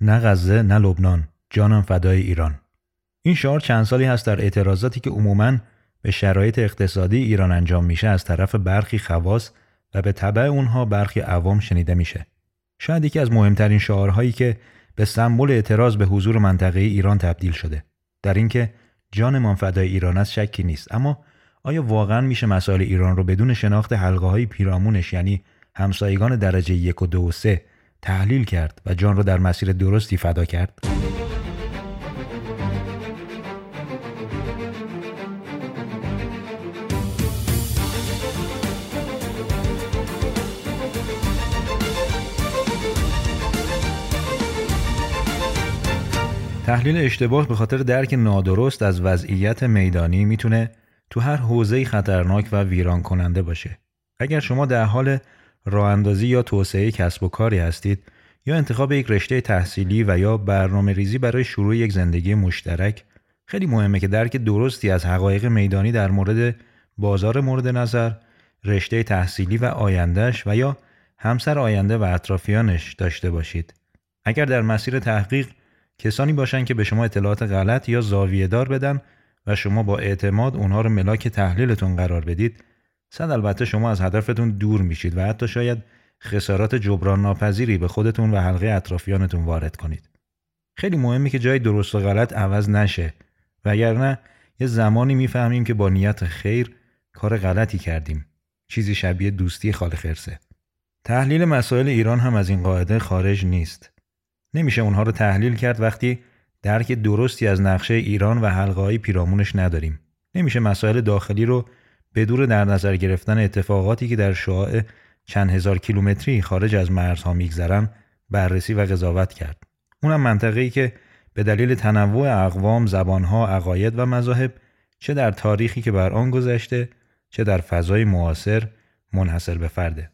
نه غزه نه لبنان. جانم فدای ایران. این شعار چند سالی هست در اعتراضاتی که عموماً به شرایط اقتصادی ایران انجام میشه از طرف برخی خواص و به طبع اونها برخی عوام شنیده میشه. شاید یکی از مهمترین شعارهایی که به سمبل اعتراض به حضور منطقه ایران تبدیل شده. در اینکه جانمان فدای ایران است شکی نیست. اما آیا واقعا میشه مسائل ایران رو بدون شناخت حلقه های پیرامونش یعنی همسایگان درجه یک و دو و سه تحلیل کرد و جان رو در مسیر درستی فدا کرد؟ تحلیل اشتباه به خاطر درک نادرست از وضعیت میدانی می‌تونه تو هر حوزه خطرناک و ویران کننده باشه. اگر شما در حال راه اندازی یا توسعه کسب و کاری هستید یا انتخاب یک رشته تحصیلی و یا برنامه ریزی برای شروع یک زندگی مشترک خیلی مهمه که درک درستی از حقایق میدانی در مورد بازار مورد نظر، رشته تحصیلی و آیندهش و یا همسر آینده و اطرافیانش داشته باشید. اگر در مسیر تحقیق کسانی باشند که به شما اطلاعات غلط یا زاویه دار بدن و شما با اعتماد اونها رو ملاک تحلیلتون قرار بدید صد البته شما از هدفتون دور میشید و حتی شاید خسارات جبران ناپذیری به خودتون و حلقه اطرافیانتون وارد کنید. خیلی مهمه که جای درست و غلط عوض نشه وگرنه یه زمانی می‌فهمیم که با نیت خیر کار غلطی کردیم. چیزی شبیه دوستی خال خرسه. تحلیل مسائل ایران هم از این قاعده خارج نیست. نمیشه اونها رو تحلیل کرد وقتی درک درستی از نقشه ایران و حلقه‌های پیرامونش نداریم. نمیشه مسائل داخلی رو بدور در نظر گرفتن اتفاقاتی که در شعاع چند هزار کیلومتری خارج از مرزها میگذرن بررسی و قضاوت کرد. اونم منطقه‌ای که به دلیل تنوع اقوام، زبانها، عقاید و مذاهب چه در تاریخی که بر آن گذشته چه در فضای معاصر منحصر به فرده.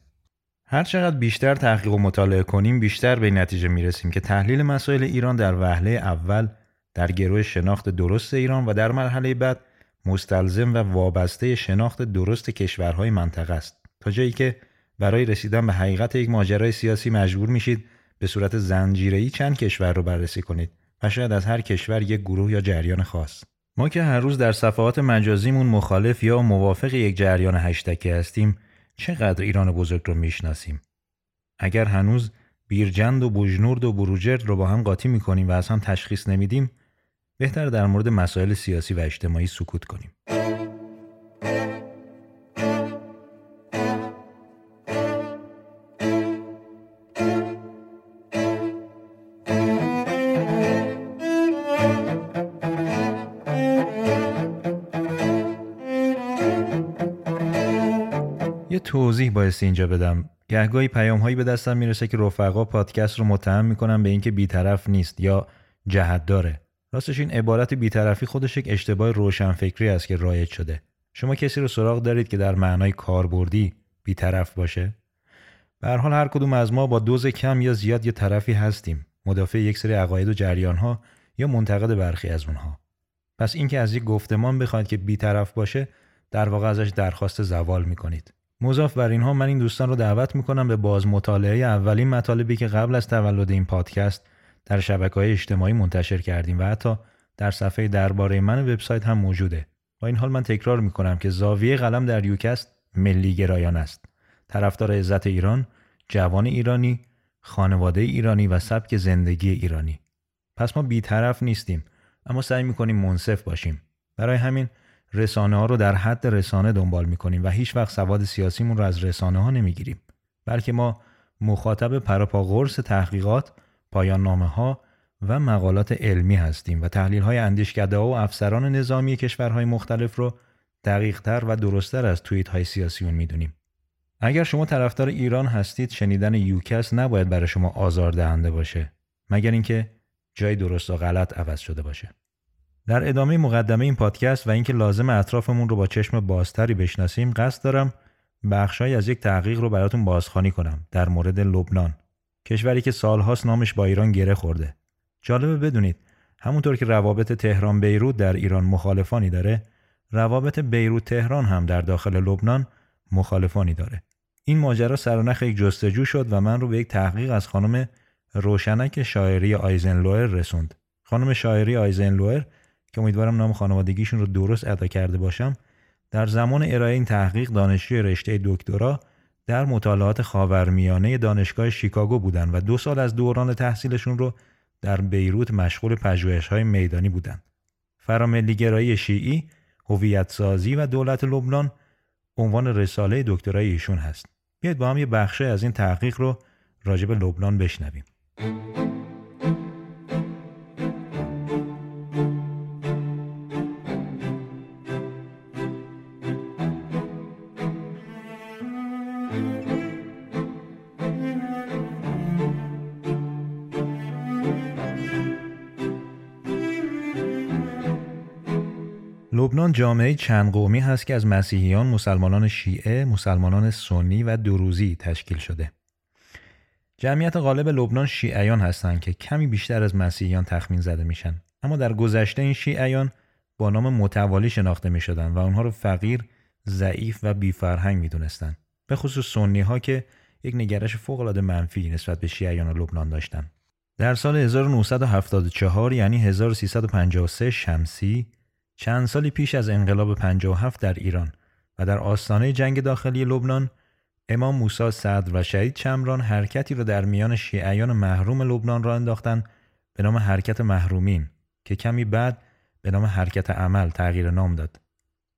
هر چقدر بیشتر تحقیق و مطالعه کنیم بیشتر به نتیجه می‌رسیم که تحلیل مسائل ایران در وهله اول در گروه شناخت درست ایران و در مرحله بعد مستلزم و وابسته شناخت درست کشورهای منطقه است. تا جایی که برای رسیدن به حقیقت یک ماجرای سیاسی مجبور میشید به صورت زنجیره‌ای چند کشور رو بررسی کنید و شاید از هر کشور یک گروه یا جریان خاص. ما که هر روز در صفحات مجازیمون مخالف یا موافق یک جریان هشتکی هستیم چقدر ایران بزرگ رو می‌شناسیم؟ اگر هنوز بیرجند و بوجنورد و بروجرد رو با هم قاطی می‌کنیم و اصلا تشخیص نمیدیم بهتر در مورد مسائل سیاسی و اجتماعی سکوت کنیم. یه توضیح باعث اینجا بدم. گهگاهی پیام هایی به دستم می‌رسه که رفقا پادکست رو متهم می‌کنن به اینکه بیطرف نیست یا جهت داره راستش این عبارت بیطرفی خودش یک اشتباه روشنفکری است که رایج شده. شما کسی رو سراغ دارید که در معنای کاربردی بیطرف باشه؟ به هر حال هر کدوم از ما با دوز کم یا زیاد یه طرفی هستیم. مدافع یک سری عقاید و جریان ها یا منتقد برخی از اونها. پس اینکه از یک گفتمان بخواید که بیطرف باشه در واقع ازش درخواست زوال می‌کنید. مضاف بر اینها من این دوستان رو دعوت می‌کنم به باز مطالعه اولین مطالبی که قبل از تولد این پادکست در شبکه های اجتماعی منتشر کردیم و حتی در صفحه درباره من وبسایت هم موجوده. با این حال من تکرار می‌کنم که زاویه قلم در یوکست ملی گرایان است. طرفدار عزت ایران، جوان ایرانی، خانواده ایرانی و سبک زندگی ایرانی. پس ما بیطرف نیستیم اما سعی می‌کنیم منصف باشیم. برای همین رسانه ها رو در حد رسانه دنبال می‌کنیم و هیچ وقت سواد سیاسیمون رو از رسانه ها نمی‌گیریم. بلکه ما مخاطب پراپا قرص تحقیقات، پایان نامه ها و مقالات علمی هستیم و تحلیل های اندیشکده ها و افسران نظامی کشورهای مختلف رو دقیقتر و درستتر از توییت های سیاسیون می‌دونیم. اگر شما طرفدار ایران هستید شنیدن یوکس نباید برای شما آزار دهنده باشه مگر اینکه جای درست و غلط عوض شده باشه. در ادامه مقدمه این پادکست و اینکه لازم اطرافمون رو با چشم بازتری بشناسیم قصد دارم بخشهایی از یک تحقیق رو براتون بازخوانی کنم در مورد لبنان کشوری که سالهاست نامش با ایران گره خورده. جالبه بدونید همونطور که روابط تهران بیروت در ایران مخالفانی داره روابط بیروت تهران هم در داخل لبنان مخالفانی داره. این ماجرا سرانخ یک جستجو شد و من رو به یک تحقیق از خانم روشنک شاعری آیزنلوئر رسوند. خانم شاعری آیزنلوئر که امیدوارم نام خانوادگیشون رو درست ادا کرده باشم در زمان ارائه این تحقیق دانشجوی رشته دکترا در مطالعات خاورمیانه دانشگاه شیکاگو بودند و دو سال از دوران تحصیلشون رو در بیروت مشغول پژوهش‌های میدانی بودند. فراملیگرایی شیعی، هویت سازی و دولت لبنان عنوان رساله دکترای ایشون هست. بیاید با هم یه بخشه از این تحقیق رو راجع به لبنان بشنویم. لبنان جامعه چند قومی هست که از مسیحیان، مسلمانان شیعه، مسلمانان سنی و دروزی تشکیل شده. جمعیت غالب لبنان شیعیان هستند که کمی بیشتر از مسیحیان تخمین زده میشن. اما در گذشته این شیعیان با نام متوالی شناخته می شدن و اونها رو فقیر، ضعیف و بیفرهنگ می دونستن. به خصوص سنی ها که یک نگرش فوق العاده منفی نسبت به شیعیان لبنان داشتن. در سال 1974 یعنی 1353 شمسی چند سالی پیش از انقلاب 57 در ایران و در آستانه جنگ داخلی لبنان امام موسی صدر و شهید چمران حرکتی را در میان شیعیان محروم لبنان را انداختند به نام حرکت محرومین که کمی بعد به نام حرکت عمل تغییر نام داد.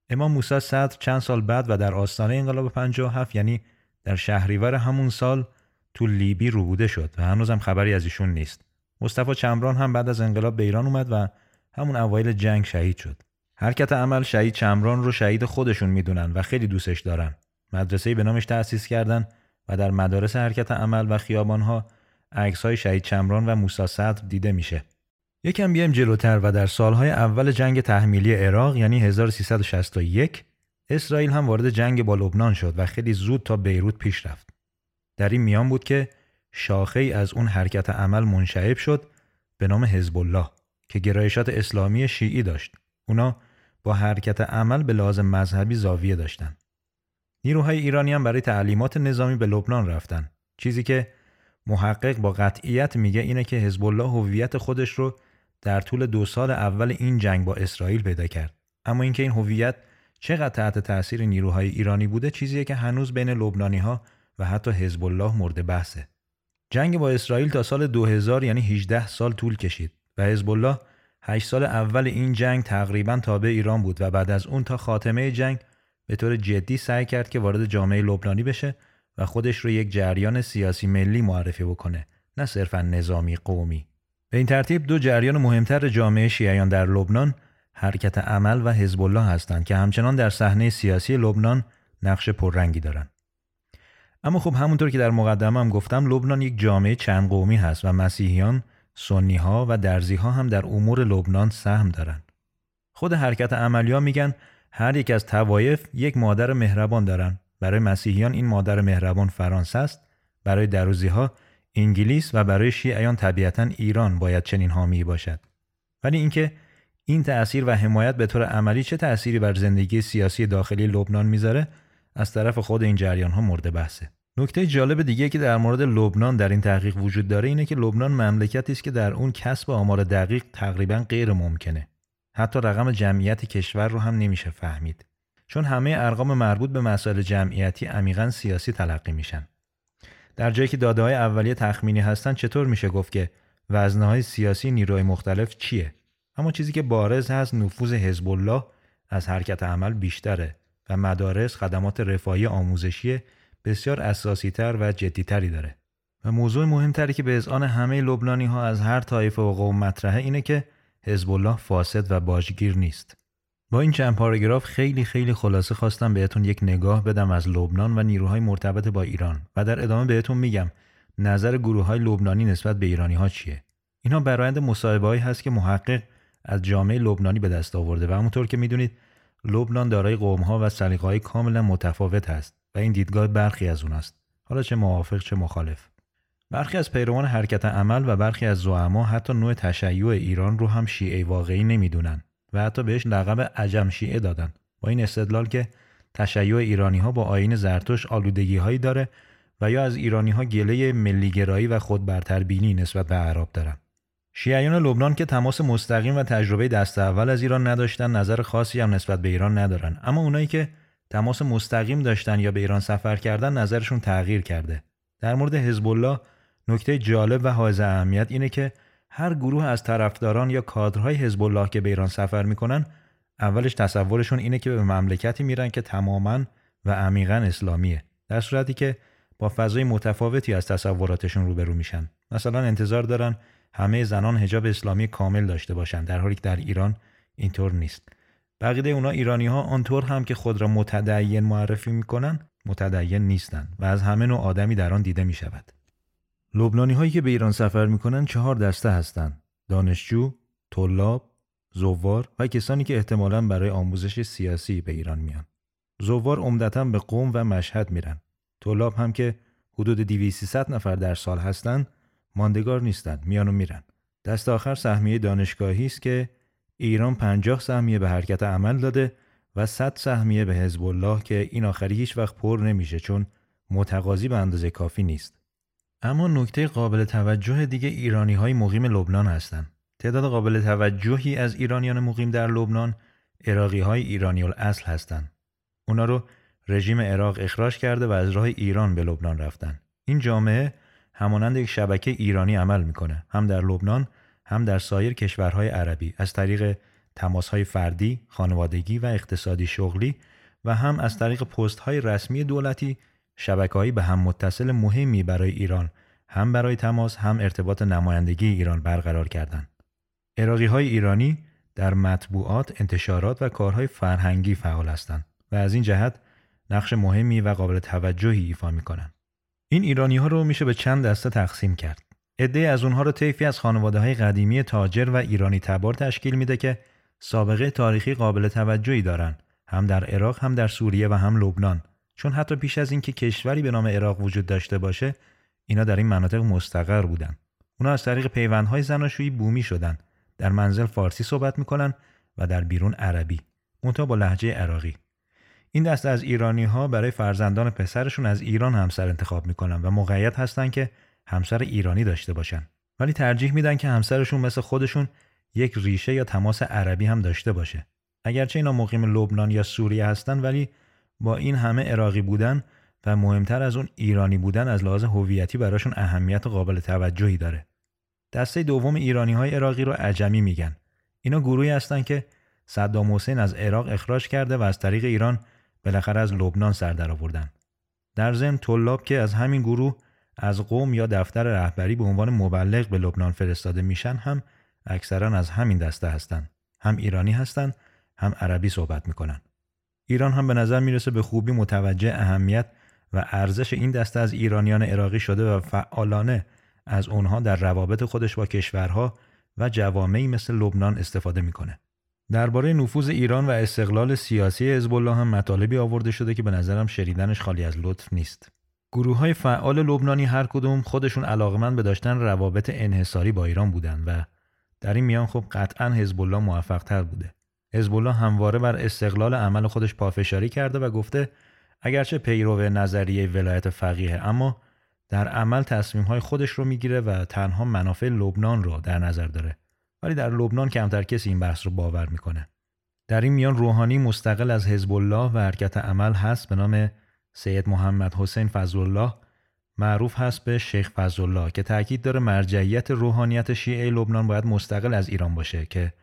امام موسی صدر چند سال بعد و در آستانه انقلاب 57 یعنی در شهریور همون سال تو لیبی روبوده شد و هنوزم خبری از ایشون نیست. مصطفی چمران هم بعد از انقلاب به ایران اومد و همون اوایل جنگ شهید شد. حرکت عمل شهید چمران رو شهید خودشون می‌دونن و خیلی دوستش دارن. مدرسه به نامش تأسیس کردن و در مدارس حرکت عمل و خیابانها عکس های شهید چمران و موسی صدر دیده میشه. یکم بیایم جلوتر و در سالهای اول جنگ تحمیلی عراق یعنی 1361 اسرائیل هم وارد جنگ با لبنان شد و خیلی زود تا بیروت پیش رفت. در این میان بود که شاخه ای از اون حرکت عمل منشعب شد به نام حزب الله که گرایشات اسلامی شیعی داشت. اونا با حرکت عمل به لازم مذهبی زاویه داشتن. نیروهای ایرانی هم برای تعلیمات نظامی به لبنان رفتن. چیزی که محقق با قطعیت میگه اینه که حزب الله هویت خودش رو در طول دو سال اول این جنگ با اسرائیل پیدا کرد. اما اینکه این هویت چقدر تحت تاثیر نیروهای ایرانی بوده چیزیه که هنوز بین لبنانی ها و حتی حزب الله مورد بحثه. جنگ با اسرائیل تا سال 2000 یعنی 18 سال طول کشید و حزب الله 8 سال اول این جنگ تقریبا تابع ایران بود و بعد از اون تا خاتمه جنگ به طور جدی سعی کرد که وارد جامعه لبنانی بشه و خودش رو یک جریان سیاسی ملی معرفی بکنه نه صرفا نظامی قومی. به این ترتیب دو جریان مهمتر جامعه شیعیان در لبنان حرکت عمل و حزب الله هستند که همچنان در صحنه سیاسی لبنان نقش پررنگی دارند. اما خب همونطور که در مقدمه هم گفتم لبنان یک جامعه چند قومی هست و مسیحیان سنی ها و درزی ها هم در امور لبنان سهم دارند. خود حرکت عملیا میگن هر یک از توایف یک مادر مهربان دارن. برای مسیحیان این مادر مهربان فرانسه است، برای دروزی ها انگلیس و برای شیعیان طبیعتا ایران باید چنین حامی باشد. ولی اینکه این تأثیر و حمایت به طور عملی چه تأثیری بر زندگی سیاسی داخلی لبنان می‌ذاره از طرف خود این جریان ها مورد بحثه. نکته جالب دیگه که در مورد لبنان در این تحقیق وجود داره اینه که لبنان مملکتی است که در اون کسب آمار دقیق تقریبا غیر ممکنه. حتی رقم جمعیت کشور رو هم نمیشه فهمید. چون همه ارقام مربوط به مسائل جمعیتی عمیقا سیاسی تلقی میشن. در جایی که داده های اولیه تخمینی هستن چطور میشه گفت که وزنه های سیاسی نیروی مختلف چیه اما چیزی که بارز هست نفوذ حزب الله از حرکت عمل بیشتره و مدارس خدمات رفاهی آموزشی بسیار اساسی تر و جدیتری داره. و موضوع مهمتری که به اذعان همه لبنانی ها از هر طایفه و قوم مطرحه اینه که حزب الله فاسد و باجگیر نیست. با این چند پاراگراف خیلی خیلی خلاصه خواستم بهتون یک نگاه بدم از لبنان و نیروهای مرتبط با ایران و در ادامه بهتون میگم نظر گروه های لبنانی نسبت به ایرانی ها چیه اینها برایند مصاحبه هست که محقق از جامعه لبنانی به دست آورده و همونطور که می‌دونید لبنان دارای قوم ها و سلیقه‌های کاملا متفاوت است و این دیدگاه برخی از اوناست حالا چه موافق چه مخالف. برخی از پیروان حرکت عمل و برخی از زعما حتی نوع تشیع ایران رو هم شیعه واقعی نمی‌دونن و حتی بهش لقب عجم شیعه دادن. با این استدلال که تشیع ایرانی ها با آین زرتوش آلودگی هایی داره و یا از ایرانی ها گله ملیگرایی و خودبرتربینی نسبت به عرب دارن. شیعیان لبنان که تماس مستقیم و تجربه دست اول از ایران نداشتن نظر خاصی هم نسبت به ایران ندارن. اما اونایی که تماس مستقیم داشتن یا به ایران سفر کردن نظرشون تغییر کرده. در مورد حزب الله نکته جالب و حائز اهمیت اینه که هر گروه از طرفداران یا کادرهای حزب الله که به ایران سفر می‌کنن اولش تصورشون اینه که به مملکتی میرن که تماما و عمیقا اسلامیه. در صورتی که با فضای متفاوتی از تصوراتشون روبرو میشن. مثلا انتظار دارن همه زنان حجاب اسلامی کامل داشته باشند در حالی که در ایران اینطور نیست. بقیده اونا ایرانی ها آنطور هم که خود را متدین معرفی می‌کنن متدین نیستند و از همه نوع آدمی در آن دیده می شود. لبنانی هایی که به ایران سفر می‌کنن چهار دسته هستند دانشجو، طلاب، زوار و کسانی که احتمالا برای آموزش سیاسی به ایران میان. زوار عمدتا به قوم و مشهد میرن. طلاب هم که حدود 200 نفر در سال هستند ماندگار نیستند میان و میرن. دست آخر سهمیه دانشگاهی است که ایران 50 سهمیه به حرکت عمل داده و 100 سهمیه به حزب الله که این آخری هیچ وقت پر نمیشه چون متقاضی به اندازه کافی نیست. اما نکته قابل توجه دیگه ایرانی های مقیم لبنان هستند. تعداد قابل توجهی از ایرانیان مقیم در لبنان عراقی های ایرانی اصل هستند. اونا رو رژیم عراق اخراج کرده و از راه ایران به لبنان رفتن. این جامعه همانند یک شبکه ایرانی عمل می‌کنه هم در لبنان هم در سایر کشورهای عربی از طریق تماسهای فردی، خانوادگی و اقتصادی شغلی و هم از طریق پست های رسمی دولتی شبکههایی به هم متصل مهمی برای ایران هم برای تماس هم ارتباط نمایندگی ایران برقرار کردند. عراقی های ایرانی در مطبوعات، انتشارات و کارهای فرهنگی فعال هستند و از این جهت نقش مهمی و قابل توجهی ایفا می کنند. این ایرانی ها رو میشه به چند دسته تقسیم کرد. عده از اونها رو طیفی از خانواده های قدیمی تاجر و ایرانی تبار تشکیل میده که سابقه تاریخی قابل توجهی دارند هم در عراق هم در سوریه و هم لبنان. چون حتی پیش از اینکه کشوری به نام عراق وجود داشته باشه اینا در این مناطق مستقر بودن. اونا از طریق پیوندهای زناشویی بومی شدن. در منزل فارسی صحبت می‌کنن و در بیرون عربی. منتها با لحجه عراقی. این دست از ایرانی ها برای فرزندان پسرشون از ایران همسر انتخاب می‌کنن و مقید هستن که همسر ایرانی داشته باشن. ولی ترجیح میدن که همسرشون مثل خودشون یک ریشه یا تماس عربی هم داشته باشه. اگرچه اینا مقیم لبنان یا سوریه هستن ولی با این همه عراقی بودن و مهمتر از اون ایرانی بودن از لحاظ هویتی براشون اهمیت قابل توجهی داره. دسته دوم ایرانی های عراقی رو عجمی میگن. اینا گروهی هستن که صدام حسین از عراق اخراج کرده و از طریق ایران بالاخره از لبنان سر درآوردن. در ضمن طلاب که از همین گروه از قوم یا دفتر رهبری به عنوان مبلغ به لبنان فرستاده میشن هم اکثرا از همین دسته هستند هم ایرانی هستند هم عربی صحبت می‌کنن ایران هم به نظر می‌رسه به خوبی متوجه اهمیت و ارزش این دسته از ایرانیان عراقی شده و فعالانه از اونها در روابط خودش با کشورها و جوامعی مثل لبنان استفاده می‌کنه. درباره نفوذ ایران و استقلال سیاسی حزب هم مطالبی آورده شده که به نظرم شریدنش خالی از لطف نیست. گروه های فعال لبنانی هر کدوم خودشون علاقمند به داشتن روابط انحصاری با ایران بودن و در این میان خب قطعا حزب الله موفق تر بوده. حزب الله همواره بر استقلال عمل خودش پافشاری کرده و گفته اگرچه پیرو نظریه ولایت فقیه اما در عمل تصمیم های خودش رو می‌گیره و تنها منافع لبنان رو در نظر داره ولی در لبنان کمتر کسی این بحث رو باور می‌کنه در این میان روحانی مستقل از حزب الله و حرکت عمل هست به نام سید محمد حسین فضل الله معروف هست به شیخ فضلالله که تاکید داره مرجعیت روحانیت شیعه لبنان باید مستقل از ایران باشه که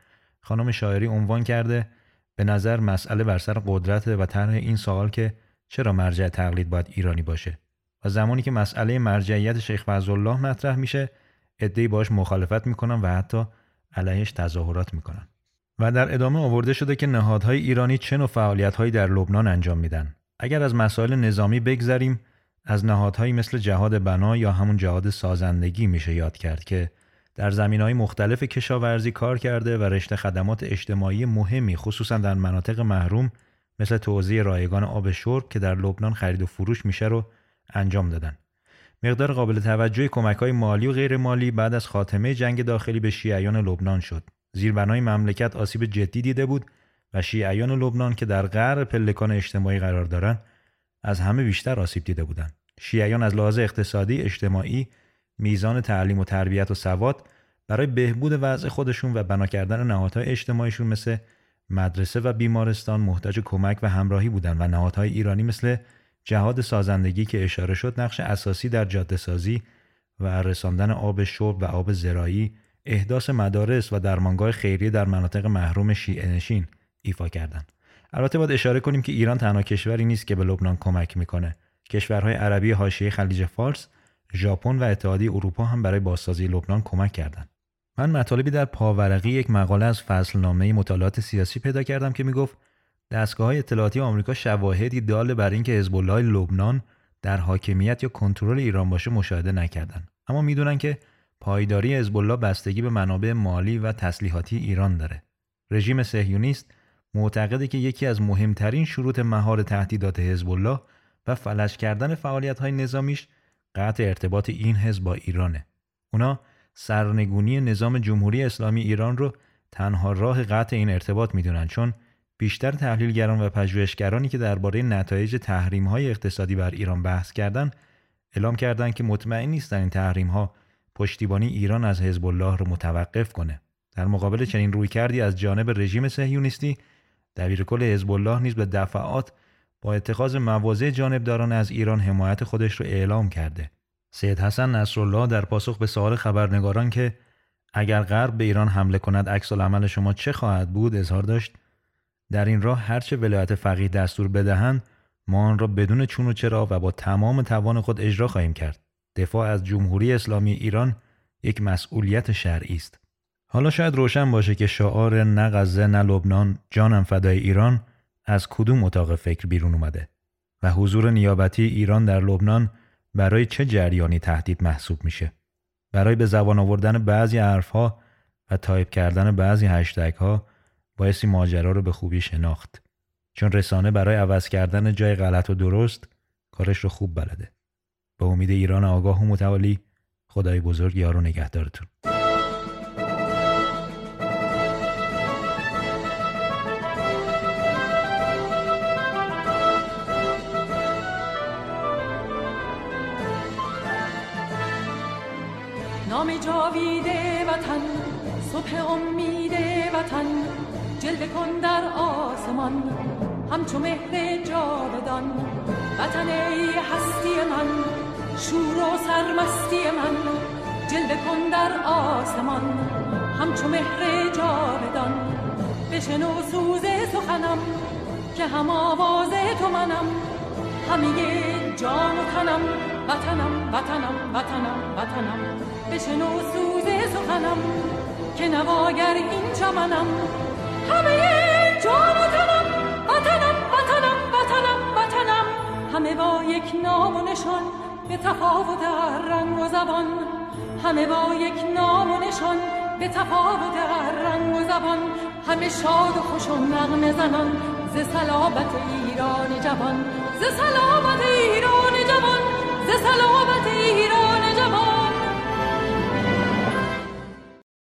خانم شاعری عنوان کرده به نظر مسئله بر سر قدرت و طرح این سوال که چرا مرجع تقلید باید ایرانی باشه؟ و زمانی که مسئله مرجعیت شیخ فضلالله مطرح میشه عده‌ای باش مخالفت می‌کنن و حتی علیهش تظاهرات می‌کنن و در ادامه آورده شده که نهادهای ایرانی چه نوع فعالیتهایی در لبنان انجام میدن. اگر از مسائل نظامی بگذریم از نهادهایی مثل جهاد بنا یا همون جهاد سازندگی میشه یاد کرد که در زمین های مختلف کشاورزی کار کرده و رشته خدمات اجتماعی مهمی خصوصا در مناطق محروم مثل توزیع رایگان آب شرب که در لبنان خرید و فروش میشه رو انجام دادن. مقدار قابل توجه کمک های مالی و غیر مالی بعد از خاتمه جنگ داخلی به شیعیان لبنان شد. زیربنای مملکت آسیب جدی دیده بود و شیعیان لبنان که در غرب پلکان اجتماعی قرار دارند از همه بیشتر آسیب دیده بودند. شیعیان از لحاظ اقتصادی، اجتماعی، میزان تعلیم و تربیت و سواد برای بهبود وضع خودشون و بنا کردن نهادهای اجتماعیشون مثل مدرسه و بیمارستان محتاج کمک و همراهی بودند و نهادهای ایرانی مثل جهاد سازندگی که اشاره شد نقش اساسی در جاده سازی و رساندن آب شرب و آب زراعی احداث مدارس و درمانگاه خیریه در مناطق محروم شیعه نشین ایفا کردند. البته باید اشاره کنیم که ایران تنها کشوری نیست که به لبنان کمک می‌کنه. کشورهای عربی حاشیه خلیج فارس، ژاپن و اتحادیه اروپا هم برای بازسازی لبنان کمک کردند. من مطالبی در پاورقی یک مقاله از فصلنامه مطالعات سیاسی پیدا کردم که می‌گفت دستگاه های اطلاعاتی آمریکا شواهدی دال بر اینکه حزب لبنان در حاکمیت یا کنترل ایران باشه مشاهده نکردند اما می‌دونن که پایداری حزب بستگی به منابع مالی و تسلیحاتی ایران داره رژیم صهیونیست معتقده که یکی از مهمترین شروط مهار تهدیدات حزب الله و فلج کردن فعالیت های نظامیش قطع ارتباط این حزب با ایرانه. اونا سرنگونی نظام جمهوری اسلامی ایران رو تنها راه قطع این ارتباط می‌دونن چون بیشتر تحلیلگران و پژوهشگرانی که درباره نتایج تحریم های اقتصادی بر ایران بحث کردند اعلام کردند که مطمئن نیستن این تحریم ها پشتیبانی ایران از حزب الله رو متوقف کنه. در مقابل چنین روی کردی از جانب رژیم صهیونیستی دبیر کل حزب الله نیز به دفعات با اتخاذ مواضع جانبداران از ایران حمایت خودش رو اعلام کرده. سید حسن نصرالله در پاسخ به سوال خبرنگاران که اگر غرب به ایران حمله کند عکس عمل شما چه خواهد بود؟ اظهار داشت. در این راه هرچه ولایت فقیه دستور بدهند ما آن را بدون چون و چرا و با تمام توان خود اجرا خواهیم کرد. دفاع از جمهوری اسلامی ایران یک مسئولیت شرعی است. حالا شاید روشن باشه که شعار نه غزه نه لبنان جانم فدای ایران از کدوم اتاق فکر بیرون اومده؟ و حضور نیابتی ایران در لبنان برای چه جریانی تهدید محسوب میشه؟ برای به زبان آوردن بعضی حرفها و تایپ کردن بعضی هشتگ ها بایستی ماجرا رو به خوبی شناخت. چون رسانه برای عوض کردن جای غلط و درست کارش رو خوب بلده. به امید ایران آگاه و متوالی خدای بزرگ یارو نگهدارتون. نام جاویده وطن صبح امید وطن جلوه کن در آسمان همچو مهر جاودان. وطن ای هستی من شور و سرمستی من جلوه کن در آسمان همچو مهر جاودان. بشنو سوز سخنم که هم آواز تو منم. همه جان و تنم وطنم وطنم وطنم وطنم. بشنو سوز سخنم که نواگر این چمنم. همه جان و تنم وطنم وطنم وطنم وطنم. همه با یک نام و نشان به تفاوت رنگ و زبان. همه با یک نام و نشان به تفاوت رنگ و زبان. همه شاد و خوش و نغمه زنان. ز سلامت ایران جوان ز سلامت ایران جوان ز سلامت ایران